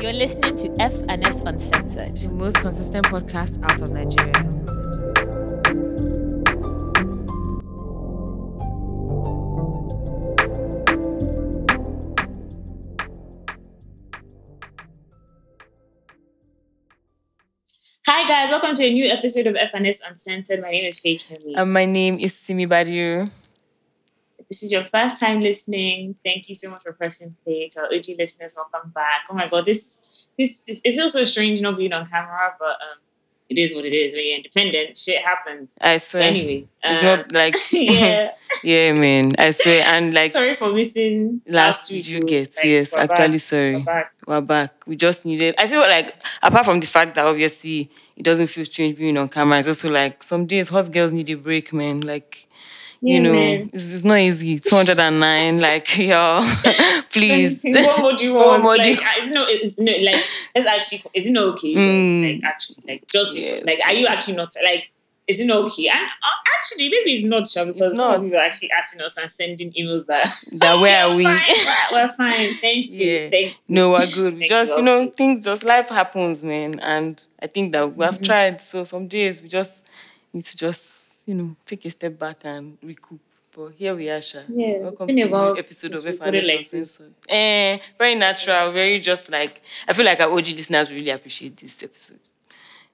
You're listening to F and S Uncensored. The most consistent podcast out of Nigeria. Hi guys, welcome to a new episode of FNS Uncensored. My name is Faith Henry. And my name is Simi Badiu. If this is your first time listening, thank you so much for pressing play. To our OG listeners, welcome back. Oh my god, this this it feels so strange not being on camera, but um, it is what it is. When you're independent, shit happens. I swear. Anyway, it's um, not like yeah. yeah, man. I swear. And like Sorry for missing last last week. you get Like, yes, actually back. sorry. We're back. We're back. We just needed. I feel like apart from the fact that obviously it doesn't feel strange being on camera, it's also like some days hot girls need a break, man. Like you know, it's, it's not easy. Two hundred and nine, like y'all, please. what more do you What want? more do like, you- it's no, it's no, like, let's actually, is it not okay? Mm. Like, actually, like, just, Yes. like, are you actually not, like, is it not okay? And uh, actually, maybe it's not, sure, because It's some not. people are actually asking us and sending emails that, That where are we? Fine, we're fine. Thank you. Yeah. Thank you. No, we're good. Just you, you know, things just life happens, man. And I think that we have Mm-hmm. tried. So some days we just need to just you know take a step back and recoup. But here we are, Sha. Yeah, Welcome to a new episode of F like. Eh, very natural, very just like I feel like our OG listeners really appreciate this episode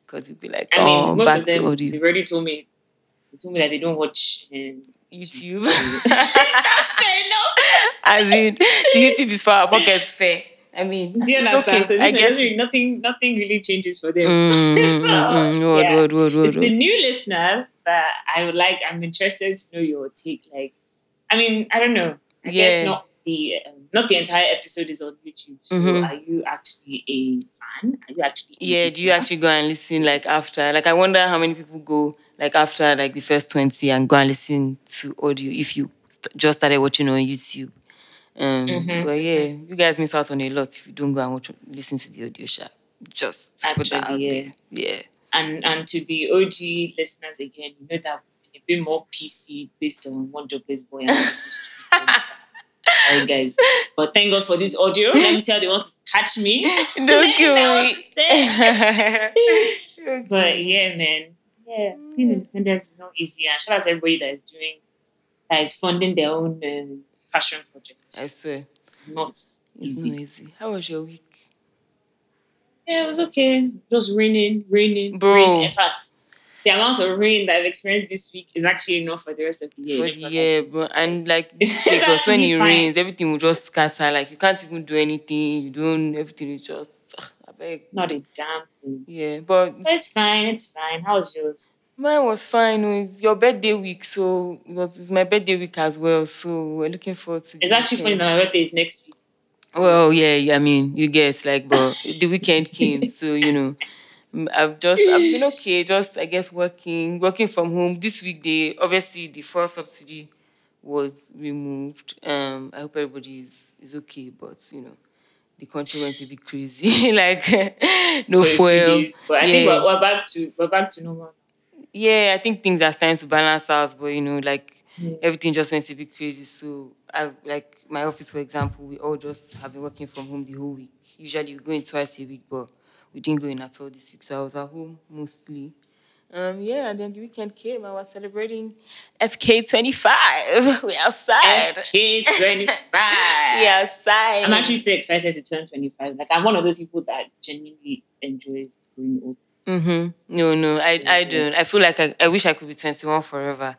because you'll be like, I mean, oh, most back of them, to audio. they've already told me, they told me that they don't watch um, YouTube. That's fair enough. As in, the YouTube is for our pocket fair. I mean, Do you understand? okay. So I guess really, nothing, nothing really changes for them. Mm, mm, So, mm, mm. Word, yeah. word, word, word, it's word. the new listeners that I would like. I'm interested to know your take. Like, I mean, I don't know. I Yeah. guess not the um, not the entire episode is on YouTube. So, Mhm. are you actually a fan? Are you actually? Yeah, do you actually go and listen like after? Like I wonder how many people go like after like the first 20 and go and listen to audio if you st- just started watching on YouTube. Um Mhm. but yeah, you guys miss out on a lot if you don't go and watch listen to the audio show. Just to put that out yeah. there. Yeah. And and to the OG listeners again, you know that a bit more PC based on one jobless boy and to be porn star. Alright, guys. But thank God for this audio. Let me see how they want to catch me. Don't kill me. Okay. But yeah, man. Yeah, being independent is not easy. And shout out to everybody that is doing, that is funding their own um, passion projects. I swear. It's not It's easy. not easy. How was your week? Yeah, it was okay. Just raining, raining, Bro. rain. In fact, the amount of rain that I've experienced this week is actually enough for the rest of the year. for the year, bro. And like because when it fine. rains, everything will just scatter. Like you can't even do anything. You don't. Everything is just. I beg. Not a damn thing. Yeah, but But it's fine. It's fine. How's yours? mine was fine. oh, It's your birthday week, so it was it's my birthday week as well. So we're looking forward to. It's actually funny that my birthday is next week. So- Well, yeah, yeah, I mean, you guess like, but the weekend came, so you know, mm, I've just I've been okay. Just I guess working working from home this week. They obviously the fuel subsidy was removed. Um, I hope everybody is is okay, but you know, the country went a bit crazy. like no for a few fuel. days. But I think Yeah. we're, we're back to we're back to normal. Yeah, I think things are starting to balance out, but you know, like Yeah. everything just went a bit crazy. So I like my office, for example, we all just have been working from home the whole week. Usually we go in twice a week, but we didn't go in at all this week. So I was at home mostly. Um, yeah, and then the weekend came. I was celebrating FK twenty five. We outside. FK twenty five. We outside. I'm actually so excited to turn 25. Like, I'm one of those people that genuinely enjoys growing old. Mm-hmm. No, no, I, I don't. I feel like I, I wish I could be 21 forever.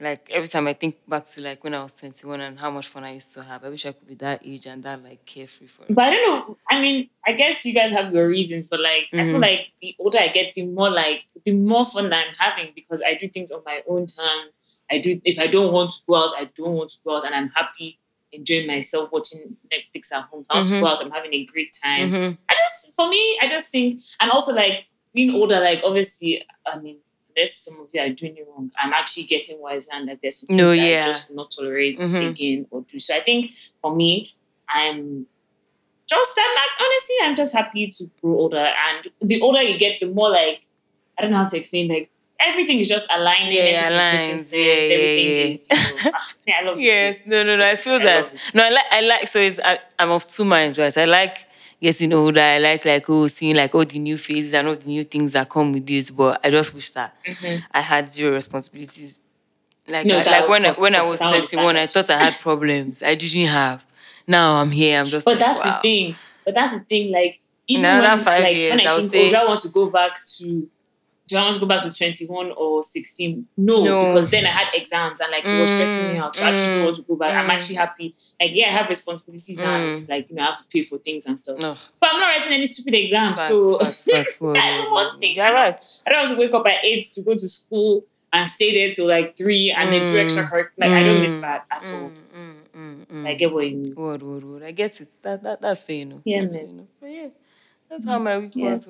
Like every time I think back to like when I was 21 and how much fun I used to have, I wish I could be that age and that like carefree for. But I don't know. I mean, I guess you guys have your reasons, but like, I feel Mhm. like the older I get, the more like, the more fun that I'm having because I do things on my own terms. I do, if I don't want to go out, I don't want to go out, and I'm happy enjoying myself watching Netflix at home. I want to Mhm. go out, I'm having a great time. Mhm. I just, for me, I just think, and also like being older, like obviously, I mean, unless some of you are doing it wrong, I'm actually getting wiser and like there's some No, things that yeah. I just not tolerate Mhm. again or do. So I think for me, I'm just, I'm like, honestly, I'm just happy to grow older. And the older you get, the more like, I don't know how to explain, like, everything is just aligning. Yeah, everything's making aligns. sense, Yeah, yeah, everything yeah. is, you know, ah, yeah, I love Yeah, it. no, no, no. I feel I that. No, I like. I like. So it's. I, I'm of two minds, right? I like getting older. I like like oh seeing like all the new phases and all the new things that come with this. But I just wish that I had zero responsibilities. Like Mm-hmm. No, I, like when I, when I was twenty one, I thought I had problems. I didn't have. Now I'm here. I'm just. But like, that's wow. the thing. But that's the thing. Like even another when, five like, years, when I I think, say- oh, I want to go back to? Do I want to go back to twenty one or sixteen? No, No. because then I had exams and like it was stressing me out. So I actually don't Mm, want to go back. I'm mm. actually happy. Like yeah, I have responsibilities now. Mm. It's like you know I have to pay for things and stuff. Ugh, But I'm not writing any stupid exams. facts, so facts, facts. That's one thing. You're right. I don't have to wake up at eight to go to school and stay there till like three and then do Mm. extra curriculum. Like I don't miss Mm. that at all. Mm, mm, mm, mm. I get what you mean. Word, word, word. I get it. That, that that's fair enough. Yeah, that's man. fair enough. But yeah, that's how my week Yeah. was.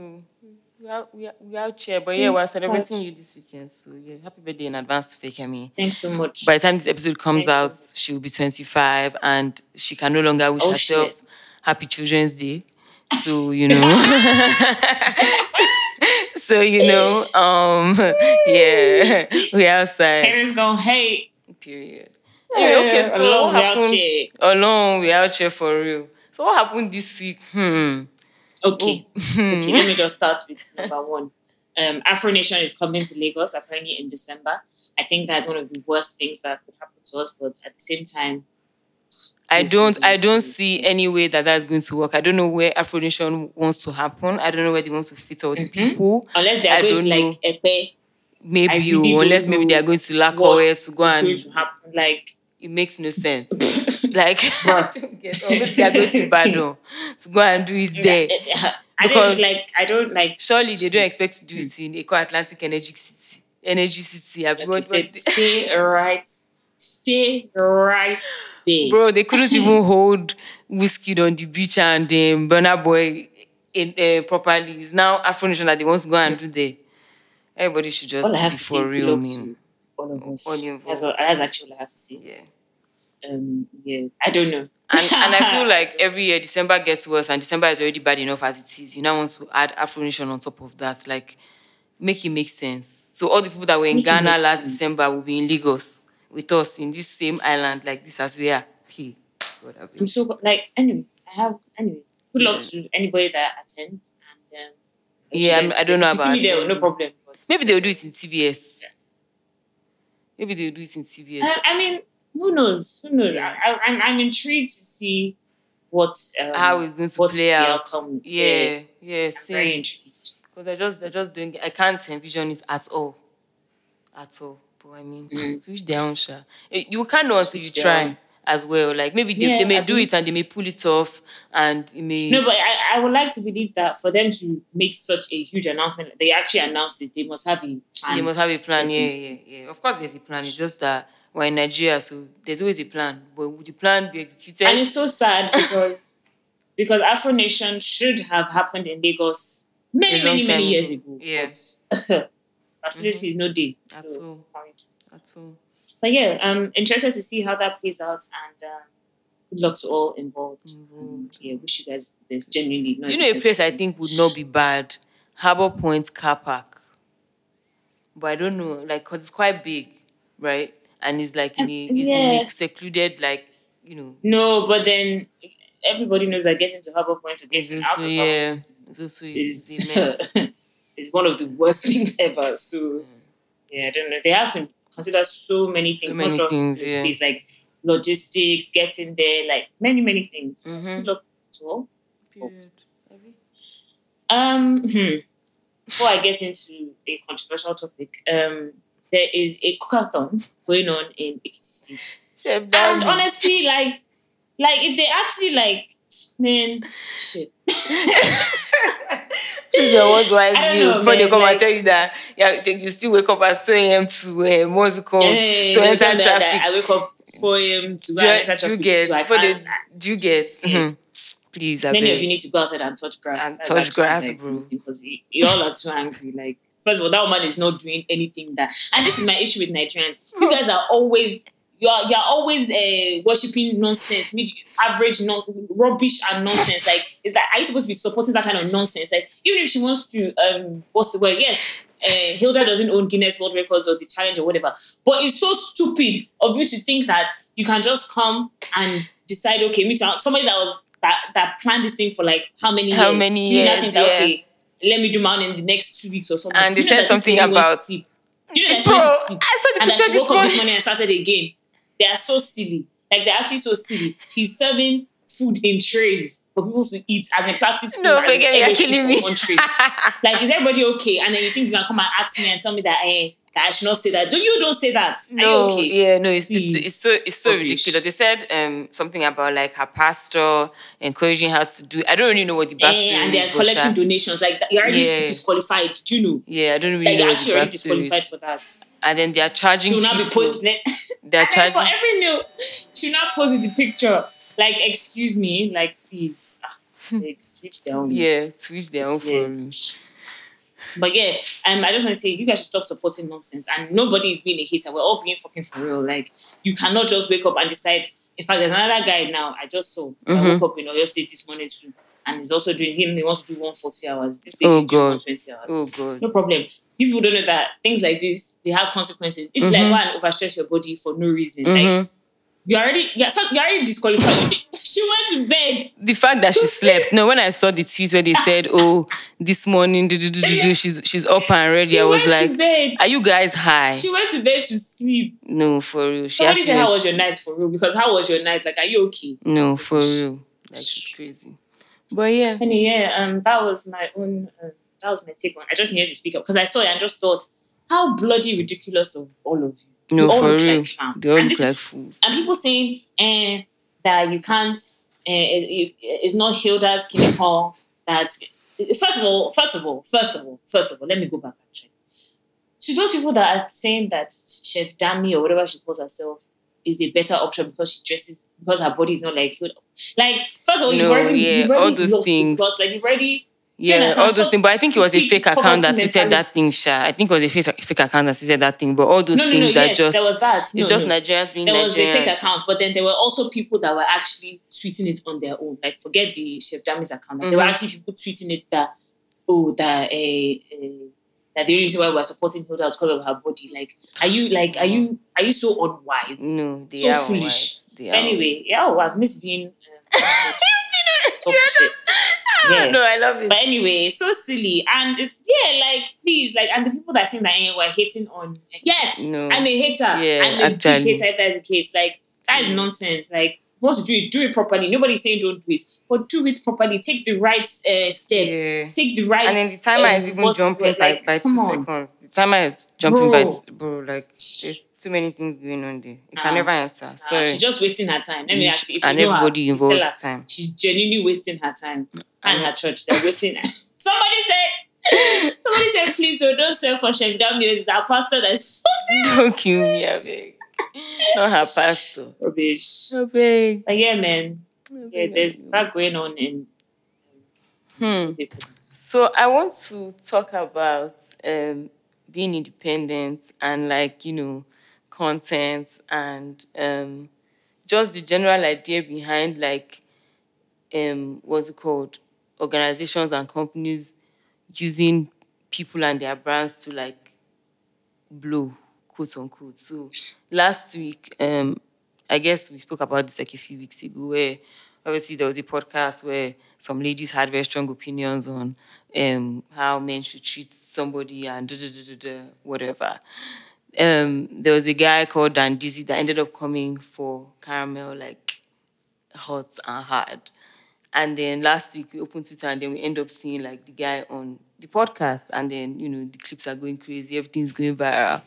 Oh. We are, we out, we out here. But yeah, we're celebrating you this weekend. So yeah, happy birthday in advance to Feyikemi. Thanks so much. By the time this episode comes Thanks. out, she will be 25 and she can no longer wish Oh, herself shit. Happy Children's Day. So, you know. so, you know, um, yeah, we are outside. Haters gonna hate. Period. Anyway, okay, so Alone what we out happened? here. Alone, we are out here for real. So what happened this week? Hmm. Okay. okay, let me just start with number one. Um, Afro Nation is coming to Lagos apparently in December. I think that's one of the worst things that could happen to us, but at the same time, I don't I don't see any way that that's going to work. I don't know where Afro Nation wants to happen. I don't know where they want to fit all the Mhm. people. unless they I are going don't to like Epe, Maybe really unless maybe they are going to away to go and to happen. Like, it makes no sense. Like I don't get or maybe they are going to Badon to go and do it there. I Because- don't like. I don't like. Surely they don't expect to do it in Eco Atlantic Energy City. Energy City. Like you said, stay right, stay right there. Bro, they couldn't even hold whiskey on the beach and um, Burna Boy in, uh, properly. It's now Afro Nation that they want to go and do there. Everybody should just all I have be for real, to all of us. All That's, involved. all, that's actually all I have to say. Yeah. Um, yeah, I don't know. And, and I feel like every year December gets worse, and December is already bad enough as it is. You now want to add Afro Nation on top of that, like make it make sense. So all the people that were in Make Ghana last sense. December will be in Lagos with us in this same island, like this as we are. Hey, God, I I'm so like anyway. I have anyway. Good luck to anybody that attends. And um, Yeah, I'm- I don't know if you see about there, no problem. Maybe they'll do it in TBS. Maybe they'll do it in TBS. I, I mean, who knows? Who knows? Yeah. I, I, I'm I'm intrigued to see what um, How it's going to what's play out. outcome. Yeah, yeah, I'm very intrigued. Because I just, I just doing. I can't envision it at all, at all. But I mean, Mm. switch down, sha. Eh, You can't know until you try. As well. Like maybe they, Yeah, they may I do it and they may pull it off, and it may. No, but I, I would like to believe that for them to make such a huge announcement, they actually announced it. They must have a plan. they must have a plan. Yeah, yeah, yeah. Of course, there's a plan. It's just that we're in Nigeria, so there's always a plan. But would the plan be executed? and it's so sad because because Afro Nation should have happened in Lagos many, A many, many years ago. Yes. Yeah. Facilities no day. At all. At all. But yeah, I'm interested to see how that plays out and um, good luck to all involved. Um, yeah, wish you guys the best. Genuinely, not You know, a place I think would not be bad, Harbour Point Car Park. But I don't know, like, cause it's quite big, right? And it's like in a, it's in a secluded, like, you know, No, but then everybody knows that getting to Harbour Point or getting out of yeah, Harbour Point it's also a, is, it's a mess. is, is one of the worst things ever. So yeah, I don't know. They have to consider so many So things, many not just things, yeah. space, like logistics, getting there, like many, many things. Mhm. Good luck to. Period. Um, hmm. before I get into a controversial topic, um, there is a cookathon going on in Ekiti State. And honestly, like, like if they actually like, man, shit. This is what wise I know, before they man, come and tell you that yeah, you still wake up at 2 a.m. to uh, it called? Hey, to enter me that traffic. I wake up 4 a.m. to Do, enter do you traffic. get? so I Before they, do you get? Yeah. Mhm. Please, I Many beg. of you need to go outside and touch grass. And That's touch grass, like, bro. Because you, you all are too angry. Like, first of all, that woman is not doing anything that. And this is my issue with Nigerians. You guys are always. You're, you're always uh, worshipping nonsense, mid- average, non- rubbish and nonsense. Like, is that are you supposed to be supporting that kind of nonsense? Like, even if she wants to, um, what's the word? Yes, uh, Hilda doesn't own Guinness World Records or the challenge or whatever. But it's so stupid of you to think that you can just come and decide, okay, me too. Somebody that was that that plan this thing for like how many How years? many You years, think that, okay, let me do mine in the next two weeks or something. And they said something lady went to about-? Do you know that Bro, went to sleep? I saw the and picture she woke up morning. this morning and started again. They are so silly. Like they're actually so silly. She's serving food in trays for people to eat as in plastic spoon. No, forget it, you're killing me. Like, is everybody okay? And then you think you can come and ask me and tell me that, eh, that I should not say that. Don't you don't say that? Are No, okay? yeah, no, it's, it's, it's so it's so Rubbish. ridiculous. They said um something about like her pastor encouraging her to do. I don't really know what the Eh, backstory and they're is, collecting sha- donations. Like that- you're already Yeah. disqualified. Do you know? Yeah, I don't really Like know you're actually already backstory is. disqualified for that. And then they are charging. She'll not be posting. They're And then for every meal, she'll not post with the picture. Like, excuse me, like please. Ah, like, switch their own. Yeah, twitch their own Yeah. But yeah, um, I just want to say you guys should stop supporting nonsense. And nobody is being a hater. We're all being fucking for real. Like you cannot just wake up and decide. In fact, there's another guy now. I just saw. I Mhm. woke up in Oyo State this morning too, and he's also doing him. He wants to do 140 hours. This Oh, lady doing God. 120 hours. Oh god. No problem. People don't know that things like this they have consequences. If Mhm. like one overstress your body for no reason, like Mhm. You already you're, you're already disqualified. she went to bed. The fact that she slept. No, when I saw the tweets where they said, "Oh, this morning, do, do, do, do, she's she's up and ready," I was like. "Are you guys high?" She went to bed to sleep. No, for real. She Somebody said, "How was your night for real?" Because how was your night? Like, are you okay? No, for real. Like she's crazy. But yeah. Anyway, yeah, um, that was my own. Um, that was my take on. I just needed to speak up because I saw it and just thought, how bloody ridiculous of all of you. No, all for real. They all And look like fools. and people saying eh, that you can't. Uh, it, it- it's not Hilda's killing her. That first of all, first of all, first of all, first of all, let me go back actually. To those people that are saying that Chef Dami or whatever she calls herself is a better option because she dresses because her body is not like Hilda. Like first of all, you've already, yeah, you've already all those lost things. plus. Like you've already Yeah, all those things. But I think it was a fake account that poverty tweeted that thing, Sha. I think it was a fake, fake account that tweeted that thing. But all those no, no, things no. are Yes, just there was that. it's just. Nigerians being there was the fake account, but then there were also people that were actually tweeting it on their own. Like forget the Chef Dami's account. Like, There were Mhm. actually people tweeting it that oh that uh, uh, that the only reason why we're supporting Hilda is because of her body. Like, are you like are you are you so unwise? No, they So are foolish. wise. They are Anyway, yeah, oh, I've missed being um, talking shit. wise. Yeah. no, I love it. But anyway, so silly. And it's yeah, like please, like and the people that saying that eh, we're hating on yes, No. I'm a hater. Yeah, I'm a big actually. hater if that is the case. Like that is Mm. nonsense. Like you to do it, do it properly. Nobody's saying don't do it, but do it properly. Take the right uh, steps. yeah. Take the right. And then the timer is um, even jumping by, Like, by two on. seconds. The timer is jumping by Bro. bro. Like there's too many things going on there. You Nah. can never answer. Sorry. she's just wasting her time. Let me You actually, if and you know everybody you involves her, time. she's genuinely wasting her time and Mm. her church. They're wasting. it. somebody said, somebody said, please oh, don't swear for Chef Dami. It's that pastor that's forcing Don't kill me, I beg. Not her pastor. rubbish. I beg. But yeah, man, yeah, there's that going on in. Hmm. So I want to talk about um, being independent and like you know content and um, just the general idea behind like um, what's it called organizations and companies using people and their brands to like blow quote unquote. So last week, um, I guess we spoke about this like a few weeks ago, where obviously there was a podcast where some ladies had very strong opinions on um, how men should treat somebody and da, da, da, whatever. Um, there was a guy called Dan Dizzy that ended up coming for caramel like hot and hard. And then last week we opened Twitter and then we end up seeing like the guy on the podcast and then, you know, the clips are going crazy, everything's going viral.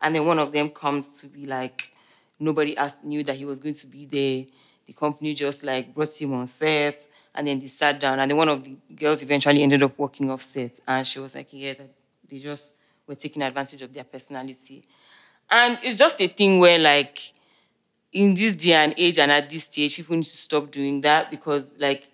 And then one of them comes to be like, nobody asked knew that he was going to be there. The company just like brought him on set and then they sat down and then one of the girls eventually ended up walking off set and she was like, yeah, they just were taking advantage of their personality. And it's just a thing where like in this day and age and at this stage, people need to stop doing that because like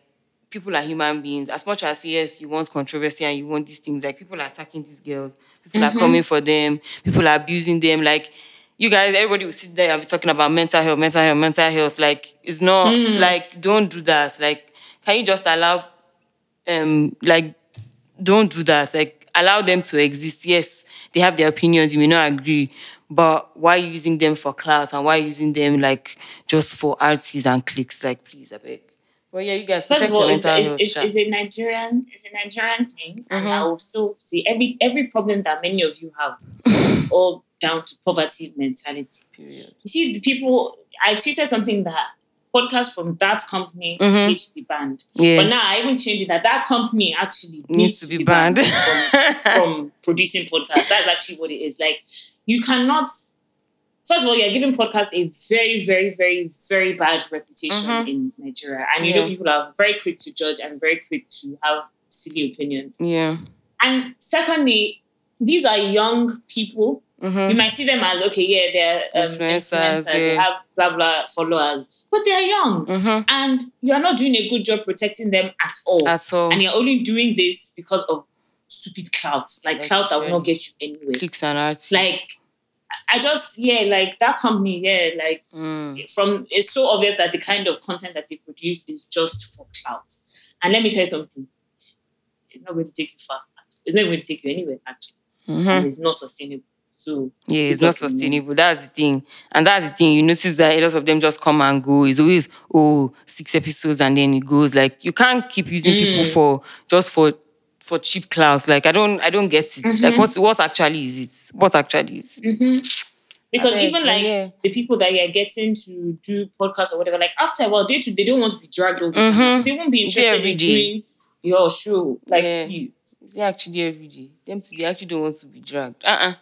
people are human beings. As much as yes, you want controversy and you want these things, like people are attacking these girls, people are coming for them, people are abusing them. Like you guys, everybody will sit there and be talking about mental health, mental health, mental health. Like it's not like don't do that. Like can you just allow um like don't do that. Like allow them to exist. Yes, they have their opinions. You may not agree, but why are you using them for clout and why are you using them like just for artists and clicks? Like please, I beg, Well, yeah, you guys First of all, it's, mental it's, health. it's, a Nigerian, it's a Nigerian thing, and Mhm. I will still see every every problem that many of you have is all down to poverty mentality. Period. You see, the people I tweeted something that podcast from that company Mhm. need to be banned. Yeah. But now I even changed it that that company actually Needs to be banned. from, from producing podcasts. That's actually what it is. Like you cannot. First of all, you're giving podcasts a very, very, very, very bad reputation Mhm. in Nigeria, and you know people are very quick to judge and very quick to have silly opinions. yeah. And secondly, these are young people Mm-hmm. you might see them as okay, yeah, they're um, Influencers, influencers, they have blah blah followers, but they are young, Mm-hmm. and you are not doing a good job protecting them at all. That's all. and you're only doing this because of stupid clouds, like, Like clout that will not get you anywhere. Clicks and artists. Like, I just yeah, like that company, yeah, like Mm. from it's so obvious that the kind of content that they produce is just for clout. And let me tell you something, it's not going to take you far. It's not going to take you anywhere actually, Mhm. and it's not sustainable. So Yeah, it's It's not for me. sustainable. That's the thing. And that's the thing. You notice that a lot of them just come and go. It's always, oh, six episodes and then it goes. Like you can't keep using people Mm. for just for for cheap clouds. Like I don't I don't guess it. Mm-hmm. Like what's what actually is it? What actually is it? because Abeg, even like yeah. the people that you're getting to do podcasts or whatever, like after a while, they too, they don't want to be dragged over. Mhm. They won't be interested every in day. doing your show. Like Yeah. you. They actually every day. Them too, they actually don't want to be dragged. Uh-uh.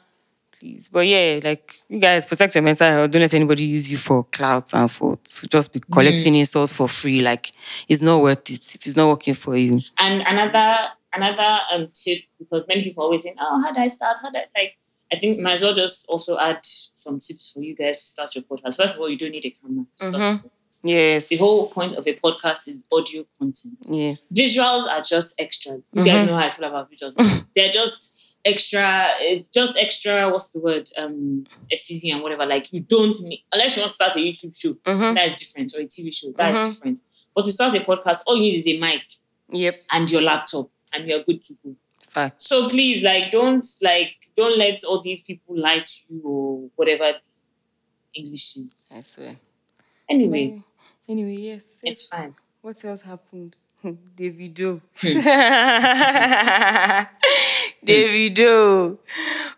Please. But yeah, like you guys protect your mental health. Don't let anybody use you for clouds and for to just be collecting Mm. insults for free. Like it's not worth it if it's not working for you. And another another um tip because many people always say, "Oh, how do I start? How do I like?" I think might as well just also add some tips for you guys to start your podcast. First of all, you don't need a camera to start. Mhm. Yes. The whole point of a podcast is audio content. Yes. visuals are just extras. You Mhm. guys know how I feel about visuals. They're just extra. It's just extra. What's the word? Um, and whatever. Like you don't need unless you want to start a YouTube show. Mhm. That is different, or a TV show. That is Mhm. different. But to start a podcast, all you need is a mic Yep. and your laptop, and you're good to go. So please, like, don't like, don't let all these people lie to you or whatever the English is. I swear. Anyway, Well, Anyway, yes. yes. it's fine. What else happened? Davido. Hmm. Davido.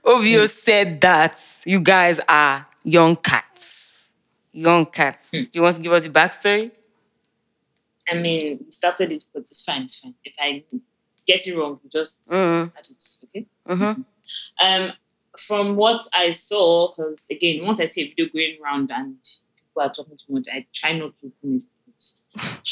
Ovio said that you guys are young cats. Young cats. Hmm. You want to give us the backstory? I mean, we started it, but it's fine. It's fine. If I get it wrong, you just Mhm. add it. Okay. Mm-hmm. Um, from what I saw, because again, once I see a video going around and people are talking too much, I try not to open it.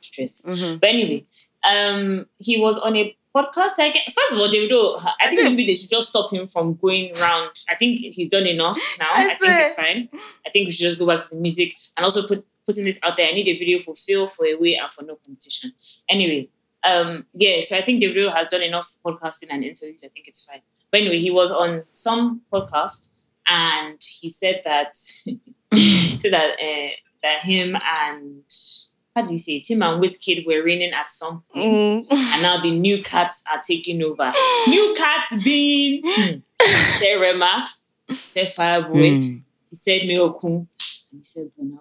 Stress. Mm-hmm. But anyway, um, he was on a podcast. I get, first of all, Davido, I think maybe they should just stop him from going around. I think he's done enough now. I I, think it's fine. I think we should just go back to the music and also put putting this out there. I need a video for Feel, for Away, and for No Competition. Anyway, um, yeah, so I think Davido has done enough podcasting and interviews. I think it's fine. But anyway, he was on some podcast and he said that said that uh, that him and how did you say it? Him and Wizkid were reigning at some point, Mm. and now the new cats are taking over. new cats being hmm, he said Rema, he said Fireboy, Mm. he said Meokun, and he said Burna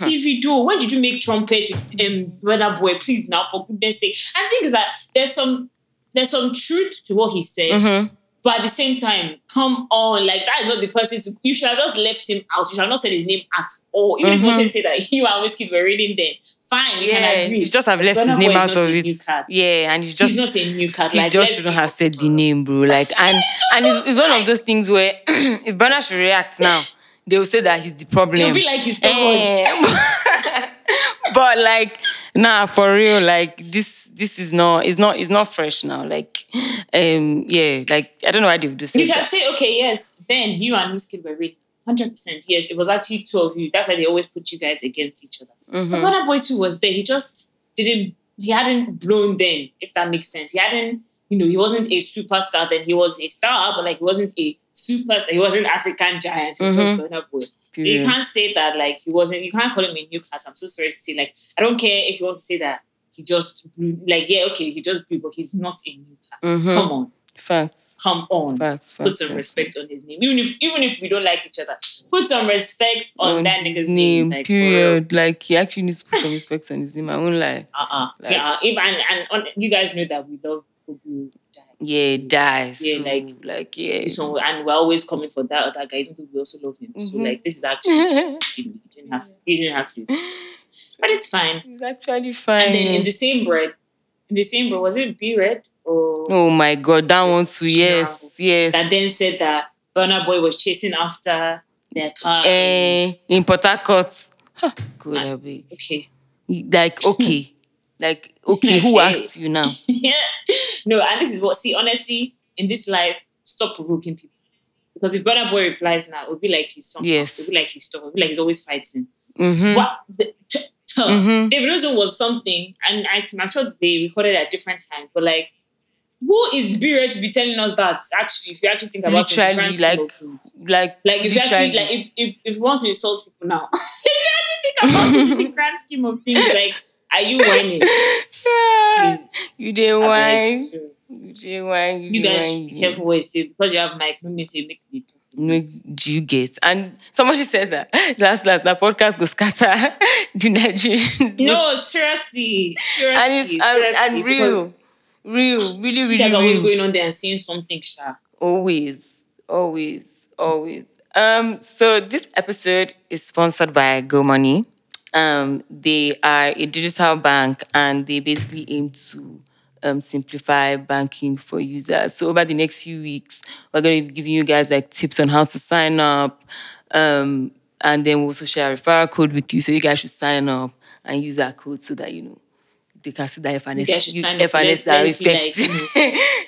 Boy. Davido, when did you make trumpet with um, Burna Boy? Please now, for goodness sake. And the thing is that there's some there's some truth to what he said, Mm-hmm. but at the same time, come on, like that is not the person to. You should have just left him out. You should have not said his name at all. Even if you Mhm. wanted to say that you and Wizkid were reading there, fine, you Yeah, can agree. you just have left his name out of it. Yeah, and you just He's not a new cat. you like, just shouldn't have said the name, bro. Like, and and it's, it's one of those things where if Burna should react now, they will say that he's the problem. You'll be like he's stubborn. Eh. but like, nah, for real, like this, this is not, it's not, it's not fresh now. Like, um, yeah, like I don't know why they would do You can that. say, okay, yes, then you and Wizkid were reading. 100%. Yes, it was actually two of you. That's why they always put you guys against each other. Mhm. But Burna Boy 2 was there. He just didn't, he hadn't blown then, if that makes sense. He hadn't, you know, he wasn't a superstar then. He was a star, but like he wasn't a superstar. He wasn't African giant. He was Mhm. Burna Boy. So you can't say that like he wasn't, you can't call him a new cat. I'm so sorry to say, like, I don't care if you want to say that he just blew, like, yeah, okay, he just blew, but he's not a new cat. Mhm. Come on. Facts. Come on. Facts. Put some facts. respect on his name. Even if even if we don't like each other, put some respect on, On that nigga's name. name. Like, period. Like he actually needs to put some respect on his name. I won't lie. Uh-uh. Like- yeah, if, and, and on, you guys know that we love OBO. Yeah, die. Yeah, so, like- like yeah. One, and we're always coming for that other guy, even though we also love him. So Mhm. like this is actually you, you didn't have to, you didn't have to, but it's fine. He's actually fine. And then in the same breath, in the same breath, was it B Red or oh my god, that one too. Yes, yes. that then said that Burna Boy was chasing after their car? Eh, in Port Harcourt. Huh, okay. Like okay, like okay. Who Okay. asked you now? yeah. No, and this is what see, honestly, in this life, stop provoking people. Because if Burna Boy replies now, it'll be like he's something. Yes. It'll be like he's stubborn. It'll be like he's always fighting. Mm-hmm. What the, t- t- Mhm. David Ozo was something, and I, I'm sure they recorded at different times, but like who is Bira to be telling us that? Actually, if you actually think about it, Literally, grand scheme like, like, like if you actually like if if if you want to insult people now, if you actually think about it in the grand scheme of things, like are you whining? Please, you didn't I whine. so You didn't whine. You didn't guys whine, be careful what you say because you have mic. No mean say make me. No, do you get? And someone somebody said that last last the podcast go scatter the Nigerian. No, seriously, seriously, and it's seriously, and because real, real, really, You really, guys always going on there and seeing something, sha. Always, always, always. Um, so this episode is sponsored by GoMoney. Um, they are a digital bank and they basically aim to um, simplify banking for users. So over the next few weeks, we're going to be giving you guys like tips on how to sign up. Um, and then we'll also share a referral code with you. So you guys should sign up and use that code so that you know they can see that FNS, guys should you- sign up. FNS Let- are be like, effective.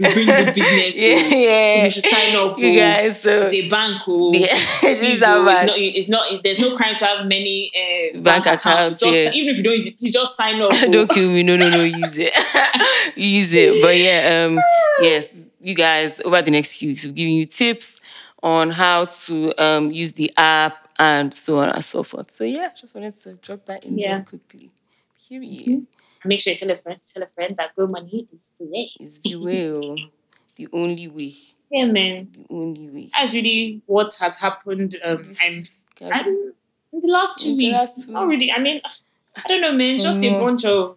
We bring the business. yeah, oh. yeah. You should sign up. You oh. guys, so It's a bank. Oh. Yeah, Please, these are it's not, it's not. There's no crime to have many uh, Bank bank, accounts. accounts, Just, yeah. Even if you don't, use it, you just sign up. oh. Don't kill me. No, no, no. Use it. use it. But yeah, um, yes, you guys, over the next few weeks, we're giving you tips on how to um use the app and so on and so forth. So yeah, just wanted to drop that in Yeah. there quickly. Period. Make sure you tell a friend. Tell a friend that GoMoney is the way. It's the way, oh, the only way, Yeah, man. the only way. That's really what has happened. Um, I'm, I'm in the last two weeks. last two Not weeks. really. I mean, I don't know, man. Just a Mhm. bunch of.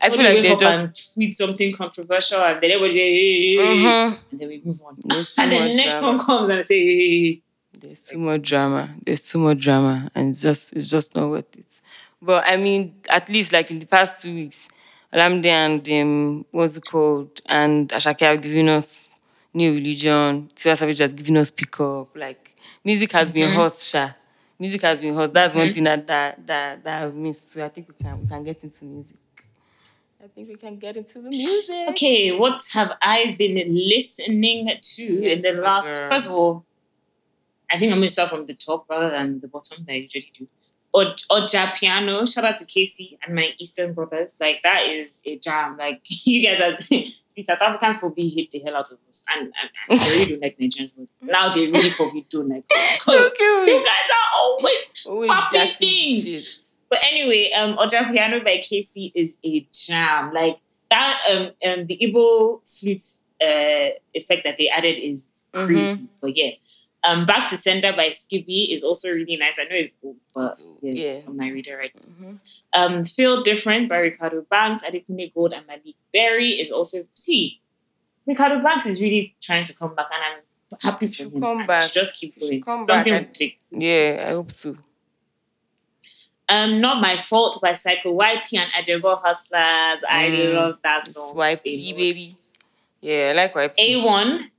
I feel like they're just. tweet something controversial, and then everybody hey, Mhm. and then we move on. And then the next drama. one comes and I say, hey, hey, hey. There's too much drama. There's too much drama, and it's just it's just not worth it. But I mean, at least like in the past two weeks, Olamide and um, what's it called, and Asake have given us new religion. Tiwa Savage has given us pick up. Like music has been Mm-hmm. hot, sha. Music has been hot. That's one thing that that that that I've missed. So I think we can we can get into music. I think we can get into the music. Okay, what have I been listening to Yes, in the last? girl. First of all, I think I'm gonna start from the top rather than the bottom that I usually do. Oj- Oja Piano, shout out to Kcee and my Eastern brothers. Like that is a jam. Like you guys are see South Africans probably hate the hell out of us, and, and, and they really don't like Nigerians, but now they really probably don't like because you guys are always Always popping things. shit. But anyway, um, Oja Piano by Kcee is a jam. Like that, um, um, the Igbo flute uh effect that they added is crazy. But yeah, um, Back to Sender by Skippy is also really nice. I know it's old, but yeah, Yeah. from my reader right. Mhm. Um, Feel Different by Ricardo Banks, Adekunle Gold, and Malik Berry is also see. Ricardo Banks is really trying to come back, and I'm happy for him. come back. Just keep going. come Something back. will click. Yeah, I hope so. Um, Not My Fault by Psycho YP and Ajabo Hustlers. I Mm, love that It's song. YP, baby. Yeah, I like YP. A1,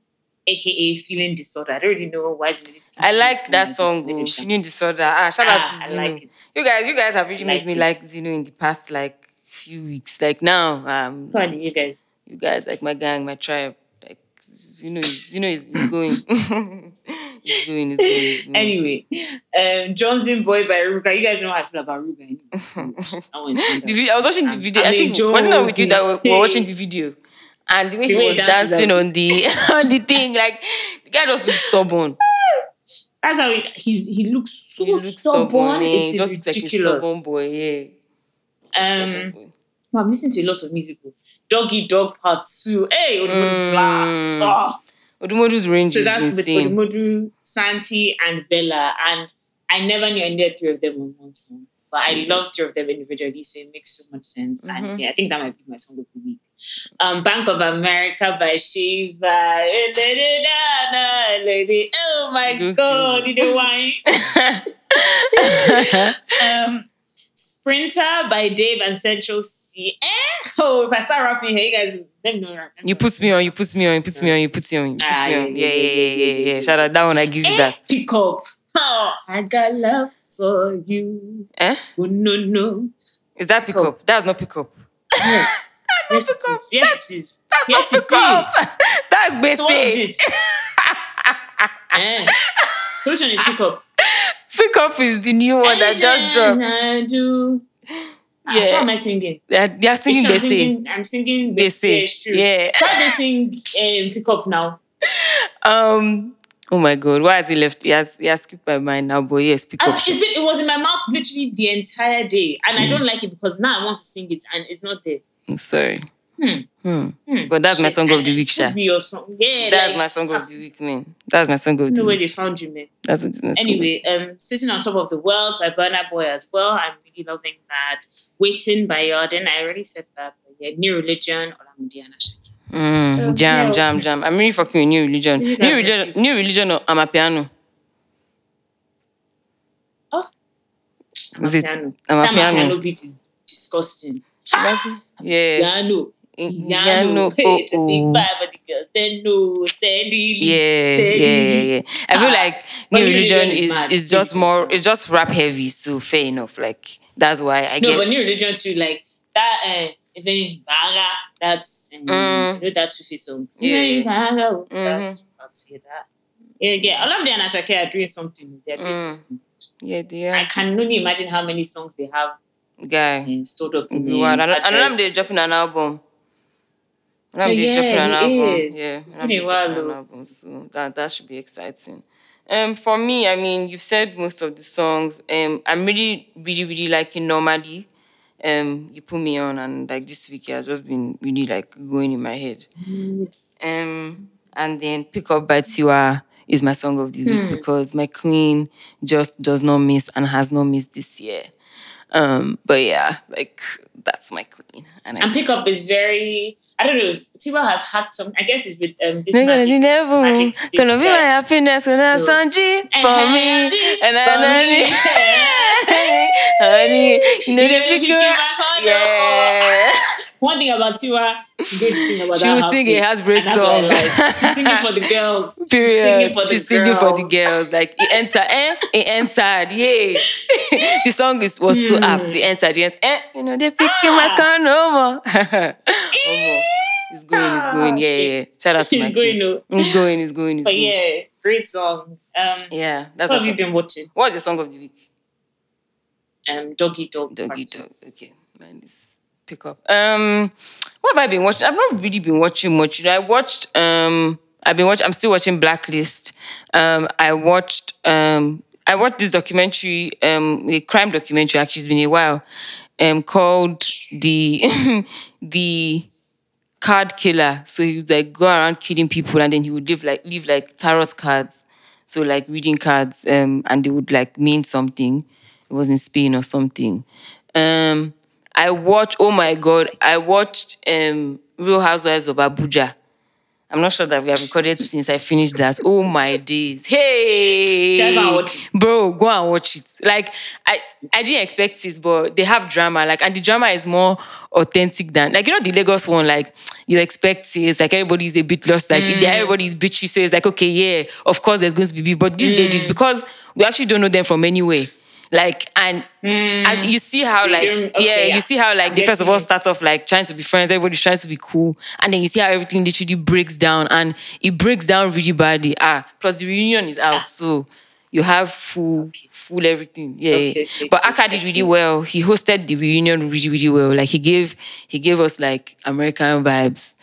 aka Feeling Disorder. I don't really know why it's really I like that song, oh. Feeling Disorder. Ah, shout out Ah, to I Zeno. like. You guys, you guys have really I made like me it. like Zeno in the past like few weeks. Like now, um, on, you guys. you guys like my gang, my tribe. Like Zeno, Zeno is, is going. he's going. Going. Anyway, um, Johnson Boy by Ruger. You guys know how I feel about Ruger. Anyway, so I want to The video, I was watching the video. I a think wasn't it with you that we were watching the video, and the way he was dancing on the on the thing, like the guy just looks stubborn. That's how he, he's, he looks so He looks stubborn. stubborn. yeah. It's just looks like a ridiculous. stubborn boy. Yeah. um, boy. well, I'm listening to a lot of music. oh. Doggy Dog Part 2. Hey, Odumodu Mm. blah. Oh. Odumodu's range So is that's with insane. Odumodu, Santi, and Bella. And I never knew I needed three of them on one song. But I Mm. love three of them individually, so it makes so much sense. Mhm. And yeah, I think that might be my song of the week. Um, Bank of America by Shiva. Oh my god, you know why? um, Sprinter by Dave and Central Cee. Eh? Oh, if I start rapping here, you guys let me know. rap. You put me on, you put me on, you put me on, you put me on, you put Ah, me yeah, on. yeah, Yeah, yeah, yeah, yeah. Shout out that one, I give you Eh, that. Pick up. Oh, I got love for you. Eh? Oh, no, no. Is that pick Pick up? That's not pick up. Yes. yes, it is. Yes, it is. That's Yes, not it up. That's So what is basic. it? eh. So which one is pick up? Pick up is the new one that just dropped. I do. Ah, so Yeah. what am I singing? They're, they're singing I'm singing. I'm singing They they say. It's true. Yeah. Try they sing um, pick up now. Um. Oh my God, why has he left? He has, he has skipped my mind now, but yes, pick up. been, it was in my mouth literally the entire day, and Mm. I don't like it because now I want to sing it and it's not there. I'm sorry. Hmm. Hmm. Hmm. But that's my song of the week, Sha. to be your song. Yeah, That's like, my song of the week, man. That's my song of the know where week. they found you, man. That's what Anyway, um, sitting on top of the world by Burna Boy as well. I'm really loving that. Waiting by Yarden. I already said that. But yeah, New Religion. Olamide and. Mm, So, jam, yeah. jam, jam. I'm really fucking with new religion. New religion, get it. new religion. Or I'm a piano. Oh. Is it? Piano. I'm a That my piano. piano beat is disgusting. Yeah. Piano. Piano, Piano. oh, It's a big oh. vibe, but the girls they know steadily. Yeah, yeah, yeah, yeah. I feel Ah. like new New religion Religion is is is just more. It's just rap heavy, so fair enough. Like that's why I No, get. but New Religion too, like that. Uh, if any banger, that's um, Mm. you know that two face song. Yeah, yeah. banger, oh, Mhm. That's that's yeah, that. Yeah, yeah. Olamide and Asake are doing something. They're doing Mm. something. yeah, they are. I can only imagine how many songs they have guy. uh, stored up. in the and and drive. I'm they dropping an album. And yeah, dropping an album. Yeah, It's been a they while, dropping an album, so that that should be exciting. Um, for me, I mean, you've said most of the songs. Um, I'm really, really, really liking normally. Um, you put me on, and like this week, yeah, just been really like going in my head. Um, and then Pick Up by Tiwa is my song of the Hmm. week because my queen just does not miss and has not missed this year. Um, but yeah, like that's my queen. And, I And pick up just- is very. I don't know. Tiwa has had some. I guess it's with um this Nigga, magic, you never magic sticks gonna be my happiness when I So- Sanji for me and I me. Honey, you know the figure. figure back on the Yeah. One thing about Tiwa, she goes sing about She that will sing a heartbreak, heartbreak that's what I song. like. She's singing for the girls. She's singing for the She's girls. for the girls. Like it entered, eh? It entered, yay. the song is was too apt. It entered, entered, eh? You know, they picking my Ah. car no more. It's going, it's going. Yeah, yeah. yeah. Shout out to my going no. It's going, it's going, it's But going. yeah, great song. Um, Yeah, that's what what have you been watching? What's your song of the week? Um, Doggy Dog. Doggy dog. Okay, mine is pick up. Um, what have I been watching? I've not really been watching much. I watched. Um, I've been watching. I'm still watching Blacklist. Um, I watched. Um, I watched this documentary. Um, a crime documentary. Actually, it's been a while. Um, called the the card killer. So he would like go around killing people, and then he would leave like leave like tarot cards. So like reading cards, um, and they would like mean something. It was in Spain or something. Um, I watched. Oh my god! I watched um, Real Housewives of Abuja. I'm not sure that we have recorded since I finished that. Oh my days! Hey, Should I go and watch it? bro, go and watch it. Like I, I didn't expect it, but they have drama. Like, and the drama is more authentic than like you know the Lagos one. Like you expect it. It's like everybody's a bit lost. Like Mm. everybody's bitchy, so it's like okay, yeah, of course there's going to be beef. But these Mm. ladies, because we actually don't know them from anywhere. Like and, and you see how Mm. Like don't- yeah, yeah. you see how like I'm they first of all starts off like trying to be friends, everybody's trying to be cool, and then you see how everything literally breaks down, and it breaks down really badly. Ah, plus the reunion is out, so you have full full everything. Yeah, Okay, okay, but okay, Aka did okay. really well. He hosted the reunion really really well. Like he gave he gave us like American vibes.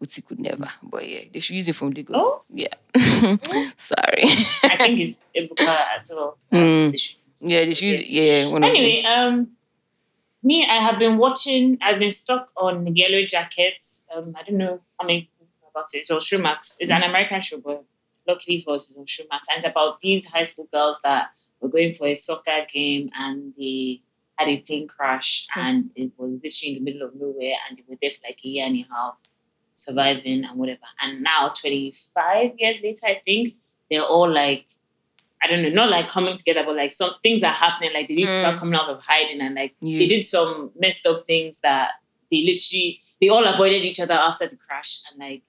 Uti could never, but yeah, they should use it from Lagos. Oh. Yeah, sorry. I think it's Ebuka as well. Mm. They should. Yeah, should use it. Yeah, one of them. Anyway, um, Me, I have been watching. I've been stuck on Yellow Jackets. Um, I don't know how many people know about it. It's on Showmax. It's an American show, but luckily for us, it's on Showmax. And it's about these high school girls that were going for a soccer game and they had a plane crash and it was literally in the middle of nowhere and they were there for like a year and a half surviving and whatever. And now, 25 years later, I think they're all like, I don't know, not like coming together, but like some things are happening. Like they need to start Mm. coming out of hiding and like Yeah. they did some messed up things that they literally, they all avoided each other after the crash. And like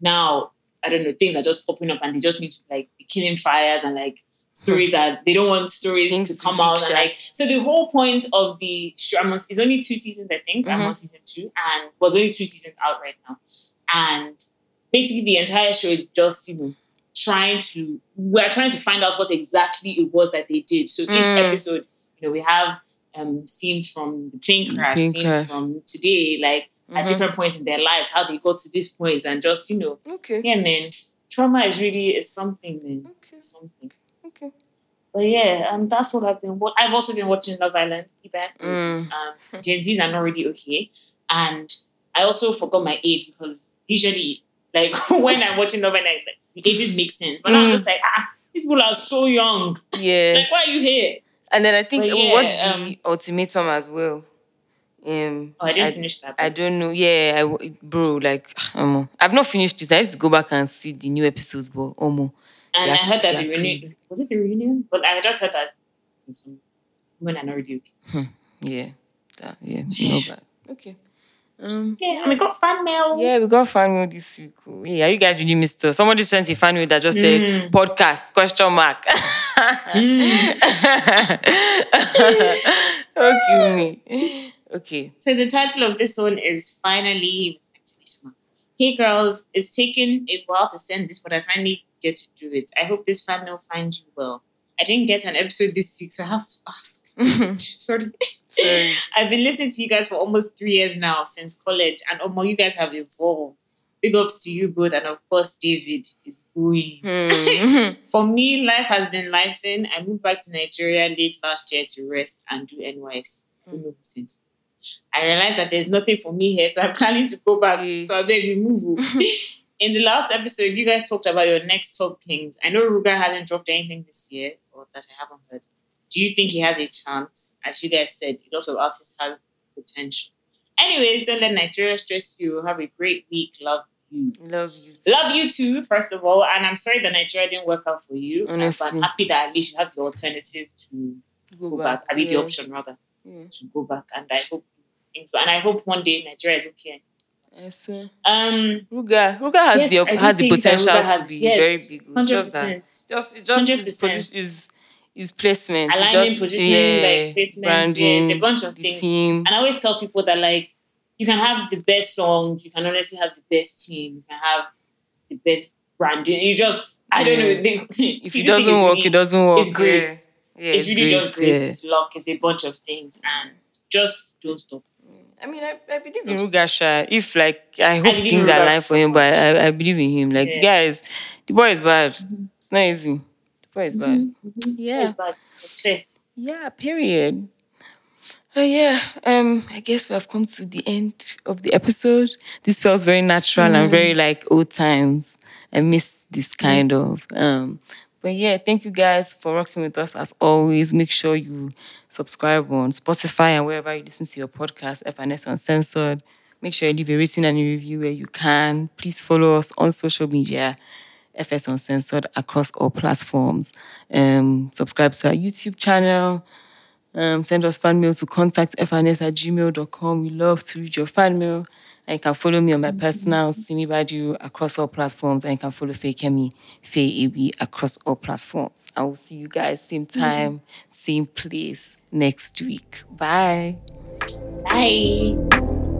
now, I don't know, things are just popping up and they just need to like be killing fires and like stories are, they don't want stories Things to come out. And like, so the whole point of the show, I'm on, it's only two seasons, I think. I'm Mhm. on season two and, well, there's only two seasons out right now. And basically the entire show is just, you know, trying to, we're trying to find out what exactly it was that they did. So each Mm. episode, you know, we have um, scenes from the plane crash, Plane scenes crash. from today, like at Mhm. different points in their lives, how they got to this point, and just you know, Okay. yeah, man, trauma is really is something, man, Okay. Something. Okay. But yeah, um, that's what I've been. Wa- I've also been watching Love Island. Feedback. Mm. Um, Gen Zs are not really okay, and I also forgot my age because usually, like when I'm watching Love Island, like, the ages make sense. But now I'm Mm. just like, ah, these people are so young. Yeah. Like, why are you here? And then I think But what yeah, the um, ultimatum as well. Um, Oh, I didn't I- finish that. I don't know. Yeah, I bro, like, um, I've not finished this. I have to go back and see the new episodes, but Omo. And I heard that the reunion crazy. was it the reunion? But I just heard that women are not really okay. Yeah, that, yeah, no bad. Okay. Um, Yeah, and we got fan mail. yeah, we got fan mail this week. oh. Yeah, you guys really missed us. Somebody sent a fan mail that just said Mm. podcast question mark. okay, me. Okay. So the title of this one is finally. Hey girls, it's taken a while to send this, but I finally get to do it. I hope this fan mail finds you well. I didn't get an episode this week, so I have to ask. Sorry. Sorry. I've been listening to you guys for almost three years now since college, and Omo, you guys have evolved. Big ups to you both, and of course, David is going. Hmm. For me, life has been life in. I moved back to Nigeria late last year to rest and do NYS. Knows since? I realized that there's nothing for me here, so I'm planning to go back. Mm. So I beg we move. oh. In the last episode, you guys talked about your next top kings. I know Ruger hasn't dropped anything this year, or that I haven't heard. Do you think he has a chance? As you guys said, a lot of artists have potential. Anyways, don't let Nigeria stress you. Have a great week. Love you. Love you. Love you too, first of all. And I'm sorry that Nigeria didn't work out for you. But Honestly. I'm happy that at least you have the alternative to go, back. I mean, the option rather Yeah. to go back. And I hope things. And I hope one day Nigeria is okay. Yes, sir. Um, Ruger, Ruger has Yes, the has the potential has- to be yes, very big. Just that, just just his 100%. position is his placement, Alignment, just, positioning, yeah, like placement, branding, yeah, it's a bunch of things. team. And I always tell people that like you can have the best songs, you can honestly have the best team, you can have the best branding. You just I don't know. Yeah. They, If it doesn't work, really- it doesn't work. It's grace. Yeah, yeah it's really just grace. It's luck. It's a bunch of things, and just don't stop. I mean, I, I believe in Ruger sha. If like, I hope in things align for him, but. I, I believe in him. Like the Yeah. guy is, the boy is bad. Mm-hmm. It's not easy. The boy. Mm-hmm. Yeah. but. Yeah. Period. Oh yeah. Um. I guess we have come to the end of the episode. This feels very natural and very like old times. I miss this kind of. Um. But yeah, thank you guys for rocking with us as always. Make sure you subscribe on Spotify and wherever you listen to your podcast, FNS Uncensored. Make sure you leave a rating and a review where you can. Please follow us on social media, FS Uncensored, across all platforms. Um, subscribe to our YouTube channel. Um, send us fan mail to contact fns at gmail.com. We love to read your fan mail. And you can follow me on my personal, Simi Badu, across all platforms. And you can follow Feyikemi, Faye AB, across all platforms. I will see you guys same time, same place next week. Bye. Bye.